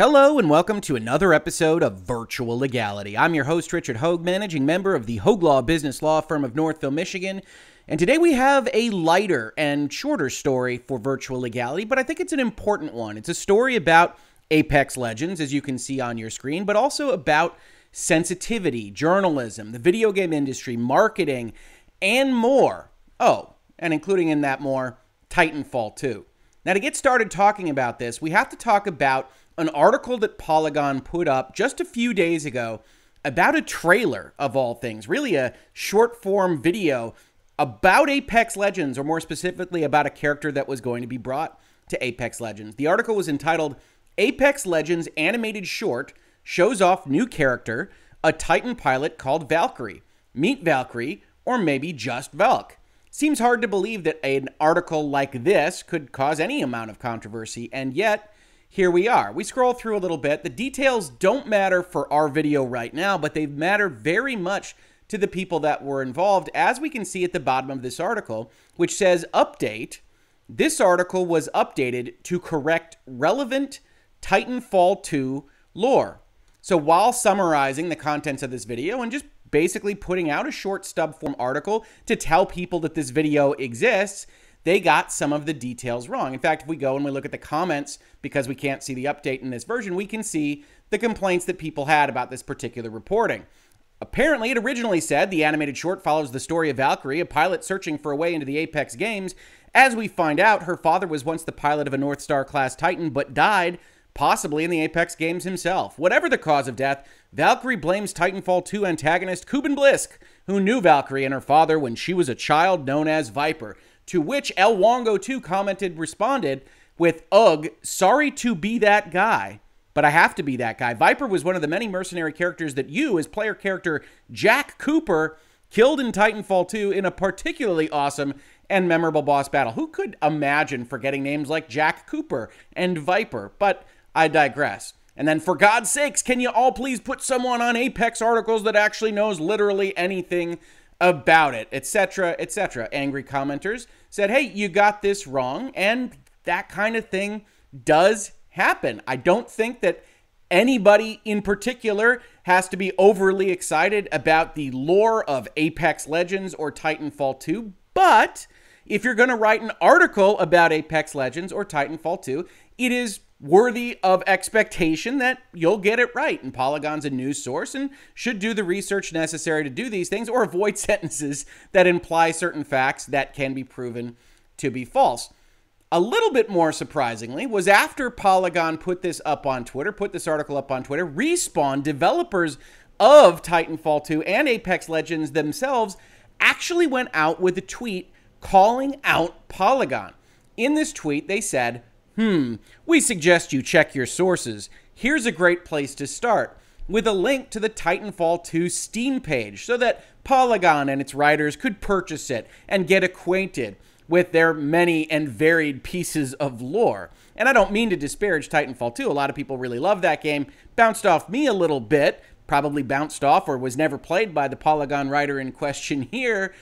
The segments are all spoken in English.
Hello, and welcome to another episode of Virtual Legality. I'm your host, Richard Hogue, managing member of the Hogue Law Business Law Firm of Northville, Michigan. And today we have a lighter and shorter story for virtual legality, but I think it's an important one. It's a story about Apex Legends, as you can see on your screen, but also about sensitivity, journalism, the video game industry, marketing, and more. Oh, and including in that more, Titanfall 2. Now, to get started talking about this, we have to talk about an article that Polygon put up just a few days ago about a trailer of all things, really a short form video about Apex Legends, or more specifically, about a character that was going to be brought to Apex Legends. The article was entitled Apex Legends Animated Short Shows Off New Character, a Titan pilot called Valkyrie. Meet Valkyrie, or maybe just Valk. Seems hard to believe that an article like this could cause any amount of controversy, and yet, here we are. We scroll through a little bit. The details don't matter for our video right now, but they matter very much to the people that were involved, as we can see at the bottom of this article, which says update. This article was updated to correct relevant Titanfall 2 lore. So while summarizing the contents of this video and just basically putting out a short stub form article to tell people that this video exists, they got some of the details wrong. In fact, if we go and we look at the comments, because we can't see the update in this version, we can see the complaints that people had about this particular reporting. Apparently, it originally said the animated short follows the story of Valkyrie, a pilot searching for a way into the Apex games. As we find out, her father was once the pilot of a Northstar class Titan, but died, possibly in the Apex games himself. Whatever the cause of death, Valkyrie blames Titanfall 2 antagonist Kuben Blisk, who knew Valkyrie and her father when she was a child known as Viper. To which El Wongo 2 commented, responded with, Ugh, sorry to be that guy, but I have to be that guy. Viper was one of the many mercenary characters that you, as player character Jack Cooper, killed in Titanfall 2 in a particularly awesome and memorable boss battle. Who could imagine forgetting names like Jack Cooper and Viper? But I digress. And then, for God's sakes, can you all please put someone on Apex articles that actually knows literally anything about it, etc., etc. Angry commenters said, hey, you got this wrong. And that kind of thing does happen. I don't think that anybody in particular has to be overly excited about the lore of Apex Legends or Titanfall 2, but if you're going to write an article about Apex Legends or Titanfall 2, it is worthy of expectation that you'll get it right. And Polygon's a news source and should do the research necessary to do these things or avoid sentences that imply certain facts that can be proven to be false. A little bit more surprisingly was after Polygon put this up on Twitter, put this article up on Twitter, Respawn, developers of Titanfall 2 and Apex Legends themselves, actually went out with a tweet calling out Polygon. In this tweet, they said, Hmm, we suggest you check your sources. Here's a great place to start with a link to the Titanfall 2 Steam page so that Polygon and its writers could purchase it and get acquainted with their many and varied pieces of lore. And I don't mean to disparage Titanfall 2. A lot of people really love that game. Bounced off me a little bit, probably bounced off or was never played by the Polygon writer in question here,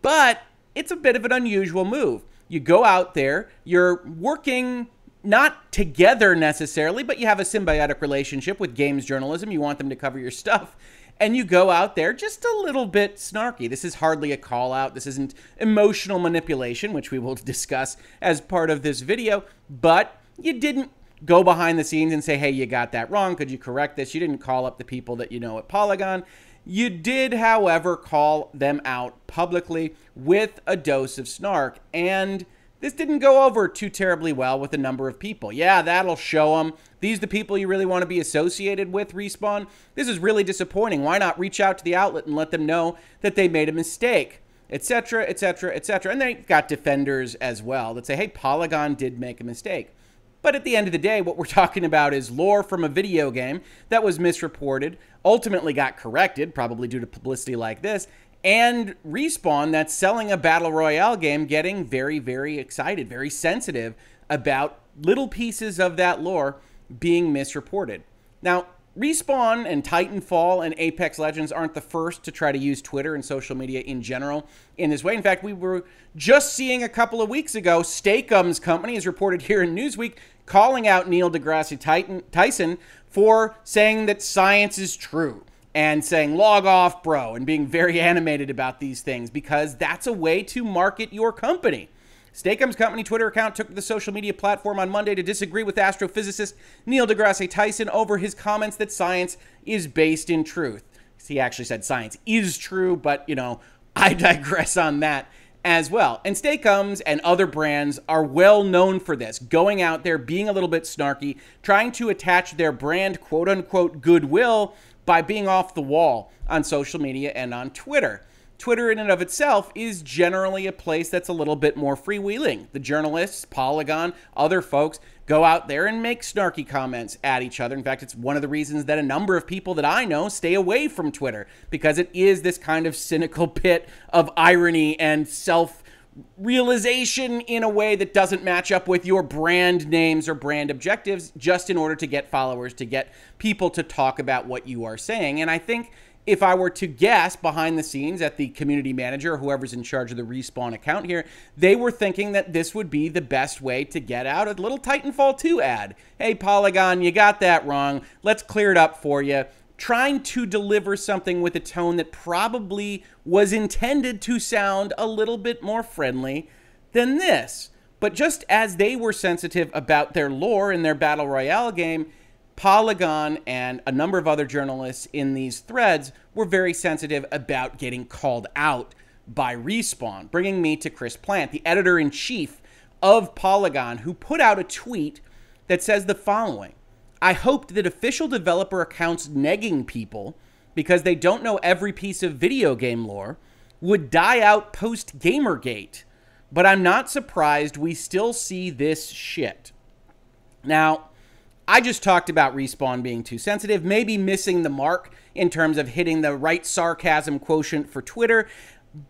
but it's a bit of an unusual move. You go out there, you're working not together necessarily, but you have a symbiotic relationship with games journalism. You want them to cover your stuff. And you go out there just a little bit snarky. This is hardly a call out. This isn't emotional manipulation, which we will discuss as part of this video. But you didn't go behind the scenes and say, hey, you got that wrong. Could you correct this? You didn't call up the people that you know at Polygon. You did, however, call them out publicly with a dose of snark. And this didn't go over too terribly well with a number of people. Yeah, that'll show them. These the people you really want to be associated with, Respawn. This is really disappointing. Why not reach out to the outlet and let them know that they made a mistake? Etc., etc., etc. And they've got defenders as well that say, hey, Polygon did make a mistake. But at the end of the day, what we're talking about is lore from a video game that was misreported, ultimately got corrected, probably due to publicity like this, and Respawn that's selling a Battle Royale game getting very, very excited, very sensitive about little pieces of that lore being misreported. Now, Respawn and Titanfall and Apex Legends aren't the first to try to use Twitter and social media in general in this way. In fact, we were just seeing a couple of weeks ago, Steak-umms company is reported here in Newsweek calling out Neil deGrasse Tyson for saying that science is true and saying log off bro and being very animated about these things because that's a way to market your company. Steak-umm's company Twitter account took to the social media platform on Monday to disagree with astrophysicist Neil deGrasse Tyson over his comments that science is based in truth. He actually said science is true, but you know, I digress on that as well. And Steak-umm's and other brands are well known for this, going out there, being a little bit snarky, trying to attach their brand quote unquote goodwill by being off the wall on social media and on Twitter. Twitter, in and of itself, is generally a place that's a little bit more freewheeling. The journalists, Polygon, other folks go out there and make snarky comments at each other. In fact, it's one of the reasons that a number of people that I know stay away from Twitter because it is this kind of cynical pit of irony and self realization in a way that doesn't match up with your brand names or brand objectives just in order to get followers, to get people to talk about what you are saying. And I think if I were to guess behind the scenes at the community manager or whoever's in charge of the respawn account here, they were thinking that this would be the best way to get out a little Titanfall 2 ad. Hey, Polygon, you got that wrong. Let's clear it up for you. Trying to deliver something with a tone that probably was intended to sound a little bit more friendly than this. But just as they were sensitive about their lore in their Battle Royale game, Polygon and a number of other journalists in these threads were very sensitive about getting called out by Respawn, bringing me to Chris Plant, the editor in chief of Polygon, who put out a tweet that says the following I hoped that official developer accounts negging people because they don't know every piece of video game lore would die out post Gamergate, but I'm not surprised we still see this shit. Now, I just talked about Respawn being too sensitive, maybe missing the mark in terms of hitting the right sarcasm quotient for Twitter.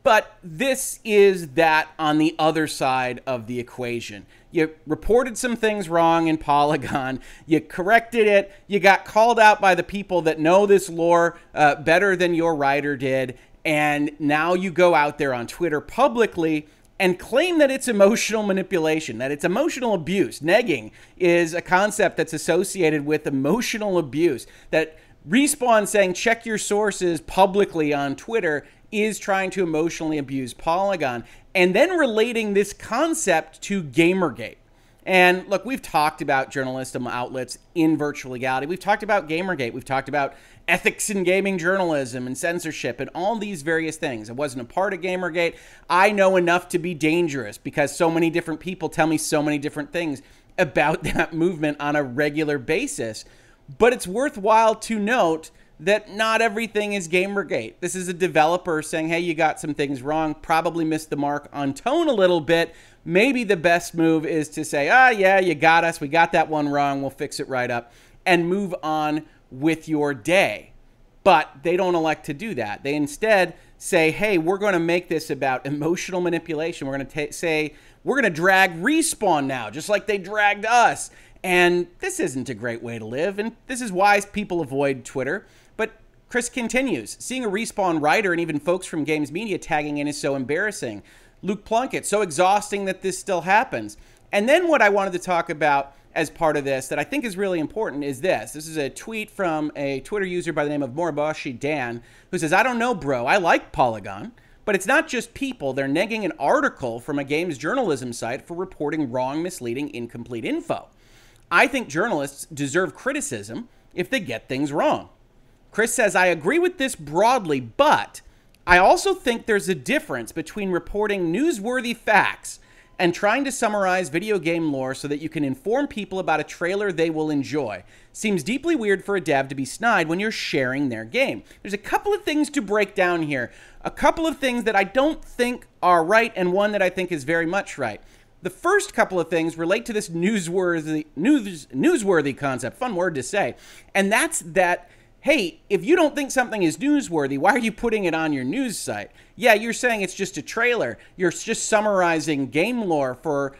But this is that on the other side of the equation. You reported some things wrong in Polygon, you corrected it, you got called out by the people that know this lore uh, better than your writer did, and now you go out there on Twitter publicly and claim that it's emotional manipulation, that it's emotional abuse. Negging is a concept that's associated with emotional abuse. That Respawn saying check your sources publicly on Twitter is trying to emotionally abuse Polygon, and then relating this concept to Gamergate. And look, we've talked about journalism outlets in virtual legality. We've talked about Gamergate. We've talked about ethics in gaming journalism and censorship and all these various things. I wasn't a part of Gamergate. I know enough to be dangerous because so many different people tell me so many different things about that movement on a regular basis. But it's worthwhile to note that not everything is Gamergate. This is a developer saying, hey, you got some things wrong, probably missed the mark on tone a little bit. Maybe the best move is to say, ah, yeah, you got us. We got that one wrong. We'll fix it right up and move on with your day. But they don't elect to do that. They instead say, hey, we're going to make this about emotional manipulation. We're going to say, we're going to drag Respawn now, just like they dragged us. And this isn't a great way to live. And this is why people avoid Twitter. But Chris continues seeing a Respawn writer and even folks from Games Media tagging in is so embarrassing. Luke Plunkett, so exhausting that this still happens. And then what I wanted to talk about as part of this that I think is really important is this. This is a tweet from a Twitter user by the name of Moribashi Dan who says, I don't know, bro. I like Polygon. But it's not just people. They're negging an article from a games journalism site for reporting wrong, misleading, incomplete info. I think journalists deserve criticism if they get things wrong. Chris says, I agree with this broadly, but I also think there's a difference between reporting newsworthy facts and trying to summarize video game lore so that you can inform people about a trailer they will enjoy. Seems deeply weird for a dev to be snide when you're sharing their game. There's a couple of things to break down here. A couple of things that I don't think are right, and one that I think is very much right. The first couple of things relate to this newsworthy news, newsworthy concept. Fun word to say. And that's that hey, if you don't think something is newsworthy, why are you putting it on your news site? Yeah, you're saying it's just a trailer. You're just summarizing game lore for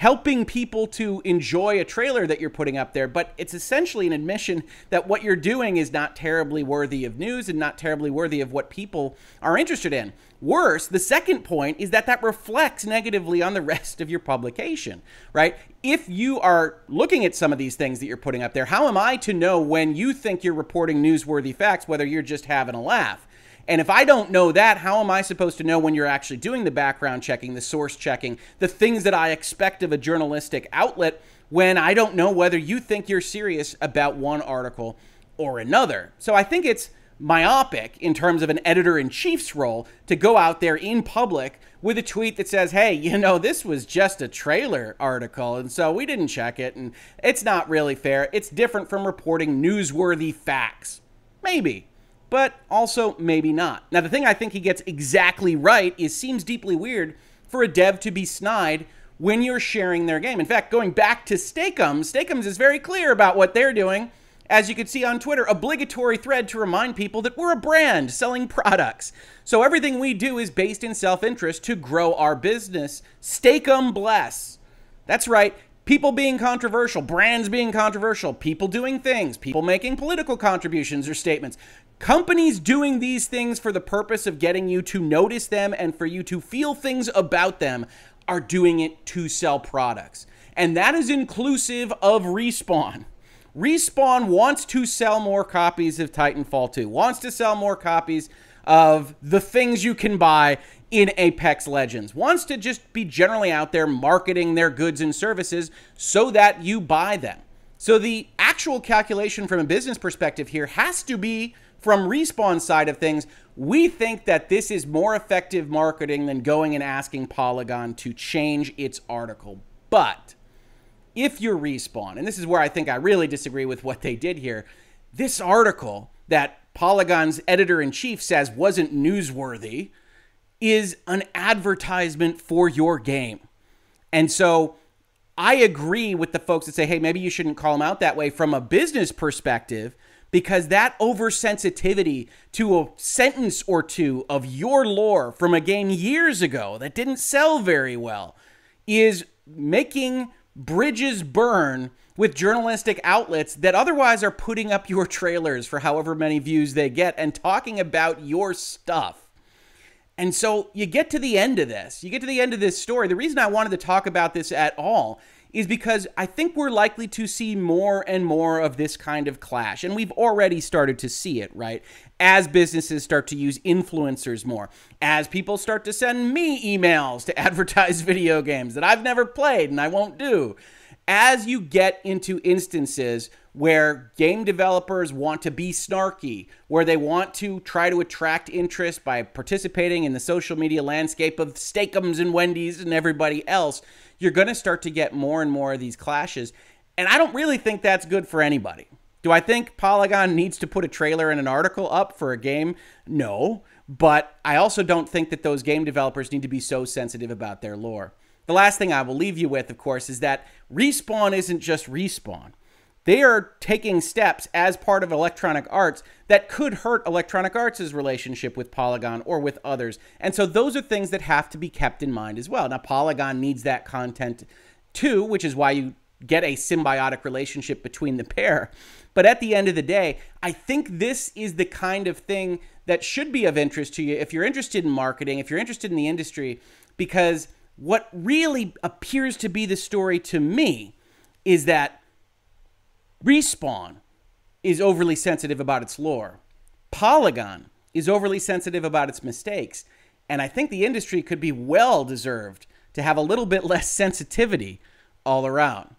helping people to enjoy a trailer that you're putting up there, but it's essentially an admission that what you're doing is not terribly worthy of news and not terribly worthy of what people are interested in. Worse, the second point is that that reflects negatively on the rest of your publication, right? If you are looking at some of these things that you're putting up there, how am I to know when you think you're reporting newsworthy facts, whether you're just having a laugh? And if I don't know that, how am I supposed to know when you're actually doing the background checking, the source checking, the things that I expect of a journalistic outlet when I don't know whether you think you're serious about one article or another? So I think it's myopic in terms of an editor in chief's role to go out there in public with a tweet that says, hey, you know, this was just a trailer article, and so we didn't check it, and it's not really fair. It's different from reporting newsworthy facts. Maybe but also maybe not. Now, the thing I think he gets exactly right is seems deeply weird for a dev to be snide when you're sharing their game. In fact, going back to Steak-umms, Steak-umms is very clear about what they're doing. As you can see on Twitter, obligatory thread to remind people that we're a brand selling products. So everything we do is based in self interest to grow our business. Steak-umm bless. That's right people being controversial, brands being controversial, people doing things, people making political contributions or statements. Companies doing these things for the purpose of getting you to notice them and for you to feel things about them are doing it to sell products. And that is inclusive of Respawn. Respawn wants to sell more copies of Titanfall 2, wants to sell more copies of the things you can buy in Apex Legends, wants to just be generally out there marketing their goods and services so that you buy them. So the actual calculation from a business perspective here has to be from Respawn side of things, we think that this is more effective marketing than going and asking Polygon to change its article. But if you're Respawn, and this is where I think I really disagree with what they did here, this article that Polygon's editor in chief says wasn't newsworthy is an advertisement for your game. And so I agree with the folks that say, hey, maybe you shouldn't call them out that way from a business perspective because that oversensitivity to a sentence or two of your lore from a game years ago that didn't sell very well is making bridges burn with journalistic outlets that otherwise are putting up your trailers for however many views they get and talking about your stuff. And so you get to the end of this. You get to the end of this story. The reason I wanted to talk about this at all is because I think we're likely to see more and more of this kind of clash. And we've already started to see it, right? As businesses start to use influencers more, as people start to send me emails to advertise video games that I've never played and I won't do. As you get into instances where game developers want to be snarky, where they want to try to attract interest by participating in the social media landscape of Steak-umms and Wendy's and everybody else, you're going to start to get more and more of these clashes. And I don't really think that's good for anybody. Do I think Polygon needs to put a trailer and an article up for a game? No. But I also don't think that those game developers need to be so sensitive about their lore. The last thing I will leave you with, of course, is that Respawn isn't just Respawn. They are taking steps as part of Electronic Arts that could hurt Electronic Arts' relationship with Polygon or with others. And so those are things that have to be kept in mind as well. Now, Polygon needs that content too, which is why you get a symbiotic relationship between the pair. But at the end of the day, I think this is the kind of thing that should be of interest to you if you're interested in marketing, if you're interested in the industry, because what really appears to be the story to me is that Respawn is overly sensitive about its lore. Polygon is overly sensitive about its mistakes. And I think the industry could be well deserved to have a little bit less sensitivity all around.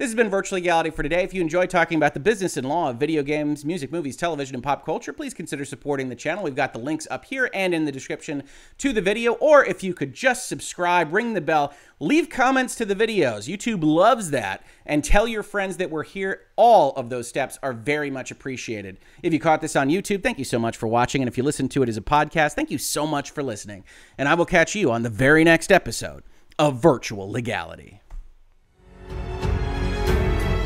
This has been Virtual Legality for today. If you enjoy talking about the business and law of video games, music, movies, television, and pop culture, please consider supporting the channel. We've got the links up here and in the description to the video. Or if you could just subscribe, ring the bell, leave comments to the videos. YouTube loves that. And tell your friends that we're here. All of those steps are very much appreciated. If you caught this on YouTube, thank you so much for watching. And if you listen to it as a podcast, thank you so much for listening. And I will catch you on the very next episode of Virtual Legality.